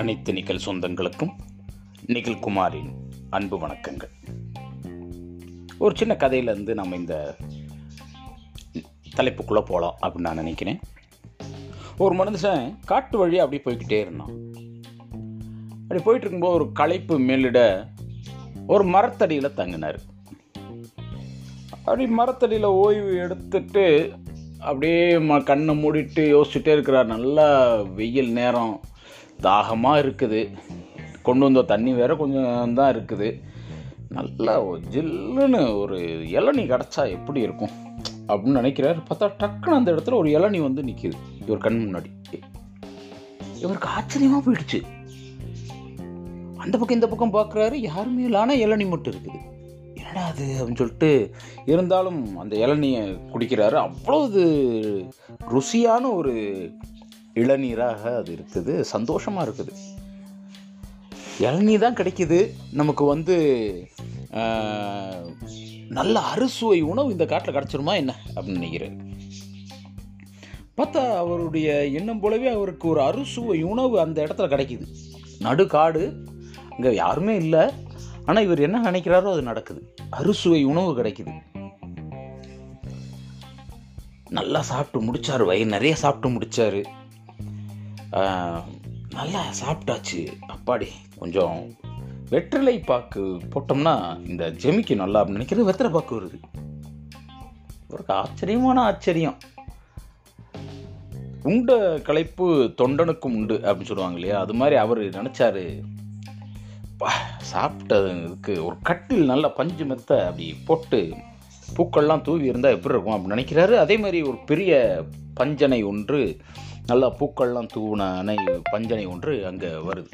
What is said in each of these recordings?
அனைத்து நிகழ் சொந்தங்களுக்கும் நிகில்குமாரின் அன்பு வணக்கங்கள். ஒரு சின்ன கதையிலேருந்து நம்ம இந்த தலைப்புக்குள்ளே போகலாம் அப்படின்னு நான் நினைக்கிறேன். ஒரு மனுஷன் காட்டு வழியாக அப்படியே போய்கிட்டே இருந்தான். அப்படி போயிட்டு இருக்கும்போது ஒரு களைப்பு மேலிட ஒரு மரத்தடியில் தங்கினார். அப்படி மரத்தடியில் ஓய்வு எடுத்துட்டு அப்படியே ம கண்ணை மூடிட்டு யோசிச்சுட்டே இருக்கிறார். நல்லா வெயில் நேரம். தாகமாக இருக்குது. கொண்டு வந்த தண்ணி வேற கொஞ்சம் தான் இருக்குது. நல்லா ஜில்லுன்னு ஒரு இளநீ கிடச்சா எப்படி இருக்கும்? அப்படின்னு நினைக்கிறாரு. பார்த்தா டக்குன்னு அந்த இடத்துல ஒரு இளநீ வந்து நிற்கிது இவர் கண் முன்னாடி. இவருக்கு ஆச்சரியமாக போயிடுச்சு. அந்த பக்கம் இந்த பக்கம் பார்க்குறாரு. யாருமே இல்லான இளநி மட்டும் இருக்குது. என்னடா அது அப்படின்னு சொல்லிட்டு இருந்தாலும் அந்த இளநியை குடிக்கிறாரு. அவ்வளோ இது ருசியான ஒரு இளநீராக அது இருக்குது. சந்தோஷமாக இருக்குது. இளநீ தான் கிடைக்கிது. நமக்கு வந்து நல்ல அறுசுவை உணவு இந்த காட்டில் கிடச்சிருமா என்ன அப்படின்னு நினைக்கிறாரு பார்த்தா அவருடைய எண்ணம் போலவே அவருக்கு ஒரு அறுசுவை உணவு அந்த இடத்துல கிடைக்குது. நடுக்காடு அங்கே யாருமே இல்லை. ஆனால் இவர் என்ன நினைக்கிறாரோ அது நடக்குது. அறுசுவை உணவு கிடைக்குது. நல்லா சாப்பிட்டு முடிச்சார். வயிறு நிறைய சாப்பிட்டு முடிச்சாரு. நல்லா சாப்பிட்டாச்சு. அப்பாடி கொஞ்சம் வெற்றிலை பாக்கு போட்டோம்னா இந்த ஜெமிக்கு நல்லா அப்படின்னு நினைக்கிறது வெத்தலை பாக்கு வருது. ஒரு ஆச்சரியமான ஆச்சரியம். உண்ட களைப்பு தொண்டனுக்கும் உண்டு அப்படின்னு சொல்லுவாங்க இல்லையா? அது மாதிரி அவர் நினைச்சாரு. பா, சாப்பிட்டதுக்கு ஒரு கட்டில் நல்ல பஞ்சு மெத்த அப்படி போட்டு பூக்கள்லாம் தூவி இருந்தால் எப்படி இருக்கும் அப்படின்னு நினைக்கிறாரு. அதே மாதிரி ஒரு பெரிய பஞ்சனை ஒன்று நல்லா பூக்கள்லாம் தூவின அணை பஞ்சனை ஒன்று அங்கே வருது.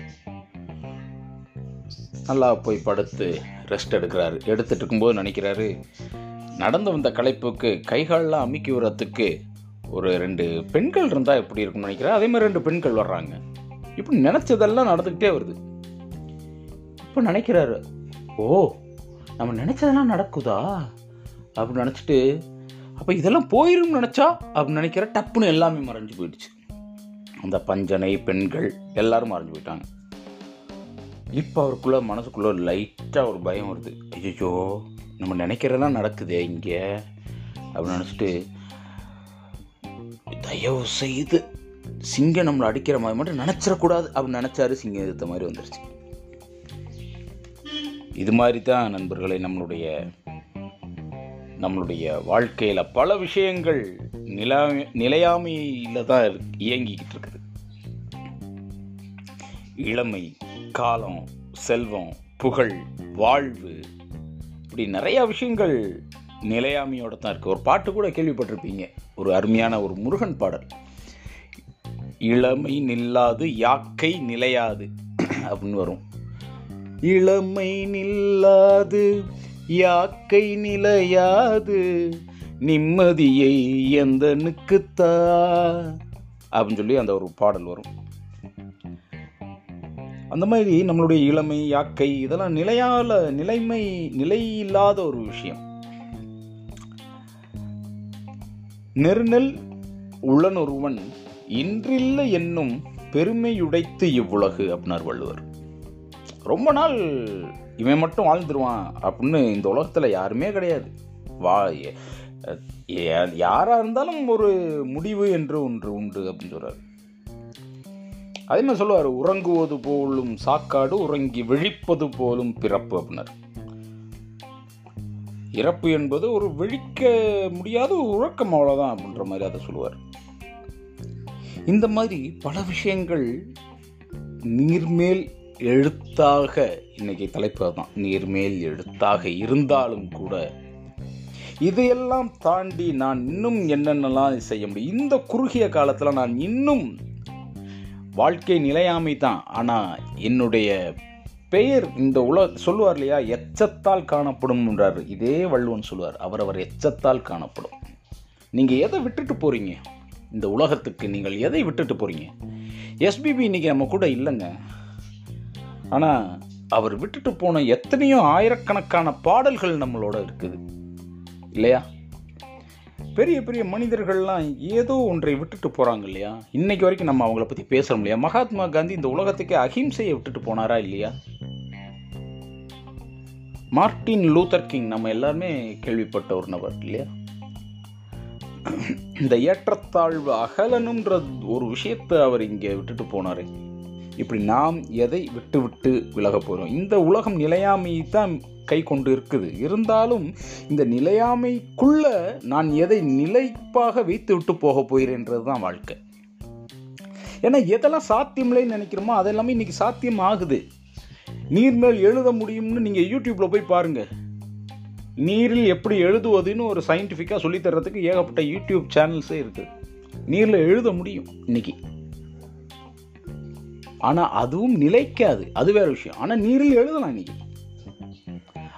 நல்லா போய் படுத்து ரெஸ்ட் எடுக்கிறாரு. எடுத்துட்டு இருக்கும்போது நினைக்கிறாரு நடந்து வந்த களைப்புக்கு கைகாலெலாம் அமுக்கி விடுறதுக்கு ஒரு ரெண்டு பெண்கள் இருந்தால் எப்படி இருக்கும்னு நினைக்கிறேன் அதே மாதிரி ரெண்டு பெண்கள் வர்றாங்க. இப்படி நினச்சதெல்லாம் நடந்துக்கிட்டே வருது. இப்போ நினைக்கிறாரு ஓ நம்ம நினச்சதெல்லாம் நடக்குதா? அப்படின்னு நினச்சிட்டு அப்போ இதெல்லாம் போயிடும் நினச்சா அப்படின்னு நினைக்கிற டப்புன்னு எல்லாமே மறைஞ்சு போயிடுச்சு. அந்த பஞ்சனை பெண்கள் எல்லாரும் மறைஞ்சு போயிட்டாங்க. இப்போ அவருக்குள்ள மனசுக்குள்ளே லைட்டாக ஒரு பயம் வருது. ஐயோ நம்ம நினைக்கிறதெல்லாம் நடக்குதே இங்கே அப்படின்னு நினச்சிட்டு தயவு செய்து சிங்கம் நம்மளை அடிக்கிற மாதிரி மட்டும் நினச்சிடக்கூடாது அப்படின்னு நினச்சாரு சிங்கம் எதிர்த்த மாதிரி வந்துருச்சு. இது மாதிரி தான் நண்பர்களை நம்மளுடைய நம்மளுடைய வாழ்க்கையில் பல விஷயங்கள் நிலா நிலையாமையில் தான் இயங்கிக்கிட்டு இருக்குது. இளமை காலம் செல்வம் புகழ் வாழ்வு இப்படி நிறைய விஷயங்கள் நிலையாமையோட தான் இருக்குது ஒரு பாட்டு கூட கேள்விப்பட்டிருப்பீங்க. ஒரு அருமையான ஒரு முருகன் பாடல். இளமை நில்லாது யாக்கை நிலையாது அப்படின்னு வரும். இளமை நில்லாது யாக்கை நிலையாது நிம்மதியை எந்தனுக்குத்தா அப்படின்னு சொல்லி அந்த ஒரு பாடல் வரும். அந்த மாதிரி நம்மளுடைய இளமை யாக்கை இதெல்லாம் நிலையால நிலைமை நிலையில்லாத ஒரு விஷயம். நெருநெல் உளனொருவன் இன்றில்ல என்னும் பெருமையுடைத்து இவ்வுலகு அப்படின்னார் வள்ளுவர். ரொம்ப நாள் இவன் மட்டும் வாழ்ந்துருவான் அப்படின்னு இந்த உலகத்தில் யாருமே கிடையாது. வா யாராக இருந்தாலும் ஒரு முடிவு என்று ஒன்று உண்டு அப்படின்னு சொல்கிறார் அதே மாதிரி சொல்லுவார் உறங்குவது போலும் சாக்காடு உறங்கி விழிப்பது போலும் பிறப்பு அப்படின்னார். இறப்பு என்பது ஒரு விழிக்க முடியாத ஒரு உறக்கம் அவ்வளோதான் அப்படின்ற மாதிரி அதை சொல்லுவார். இந்த மாதிரி பல விஷயங்கள் நீர்மேல் எழுத்தாக இன்னைக்கு தலைப்பு தான் நீர்மேல் எழுத்தாக இருந்தாலும் கூட இதையெல்லாம் தாண்டி நான் இன்னும் என்னென்னலாம் செய்ய முடியும்? இந்த குறுகிய காலத்தில் நான் இன்னும் வாழ்க்கை நிலையாமை தான். ஆனால் என்னுடைய பெயர் இந்த உல சொல்லுவார் இல்லையா? எச்சத்தால் காணப்படும் என்றார். இதே வள்ளுவன் சொல்லுவார். அவரவர் எச்சத்தால் காணப்படும். நீங்கள் எதை விட்டுட்டு போகிறீங்க இந்த உலகத்துக்கு நீங்கள் எதை விட்டுட்டு போகிறீங்க எஸ்பிபி இன்றைக்கி நம்ம கூட இல்லைங்க. ஆனால் அவர் விட்டுட்டு போன எத்தனையோ ஆயிரக்கணக்கான பாடல்கள் நம்மளோட இருக்குது. இல்லையா? பெரிய பெரிய மனிதர்கள்லாம் ஏதோ ஒன்றை விட்டுட்டு போகிறாங்க இல்லையா? இன்னைக்கு வரைக்கும் நம்ம அவங்கள பற்றி பேசுகிறோம் இல்லையா? மகாத்மா காந்தி இந்த உலகத்துக்கே அஹிம்சையை விட்டுட்டு போனாரா இல்லையா? மார்டின் லூத்தர் கிங் நம்ம எல்லாருமே கேள்விப்பட்ட ஒரு நபர் இல்லையா? இந்த ஏற்றத்தாழ்வு அகலனுன்ற ஒரு விஷயத்தை அவர் இங்கே விட்டுட்டு போனார். இப்படி நாம் எதை விட்டுவிட்டு விட்டு விலக போகிறோம் இந்த உலகம் நிலையாமையை தான் கை கொண்டு இருக்குது. இருந்தாலும் இந்த நிலையாமைக்குள்ள நான் எதை நிலைப்பாக வைத்து விட்டு போக போகிறேன்றது தான் வாழ்க்கை. ஏன்னா எதெல்லாம் சாத்தியமில்லைன்னு நினைக்கிறோமோ அதெல்லாமே இன்றைக்கி சாத்தியம் ஆகுது நீர் மேல் எழுத முடியும்னு நீங்கள் யூடியூப்பில் போய் பாருங்கள் நீரில் எப்படி எழுதுவதுன்னு ஒரு சயின்டிஃபிக்காக சொல்லித்தர்றதுக்கு ஏகப்பட்ட யூடியூப் சேனல்ஸே இருக்குது நீரில் எழுத முடியும் இன்றைக்கி ஆனால் அதுவும் நிலைக்காது. அது வேற விஷயம். ஆனால் நீரில் எழுதலாம் இன்னைக்கு.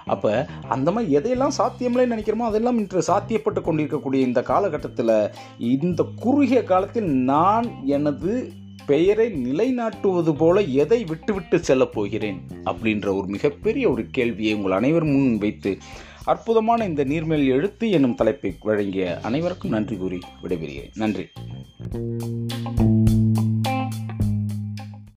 அப்போ அந்த மாதிரி எதையெல்லாம் சாத்தியமில்லைன்னு நினைக்கிறோமோ அதெல்லாம் இன்று சாத்தியப்பட்டு கொண்டிருக்கக்கூடிய இந்த காலகட்டத்தில் இந்த குறுகிய காலத்தில் நான் எனது பெயரை நிலைநாட்டுவது போல எதை விட்டுவிட்டு செல்லப் போகிறேன் அப்படின்ற ஒரு மிகப்பெரிய ஒரு கேள்வியை உங்கள் அனைவர் முன் வைத்து அற்புதமான இந்த நீர்மேல் எழுத்து என்னும் தலைப்பை வழங்கிய அனைவருக்கும் நன்றி கூறி விடைபெறுகிறேன். நன்றி.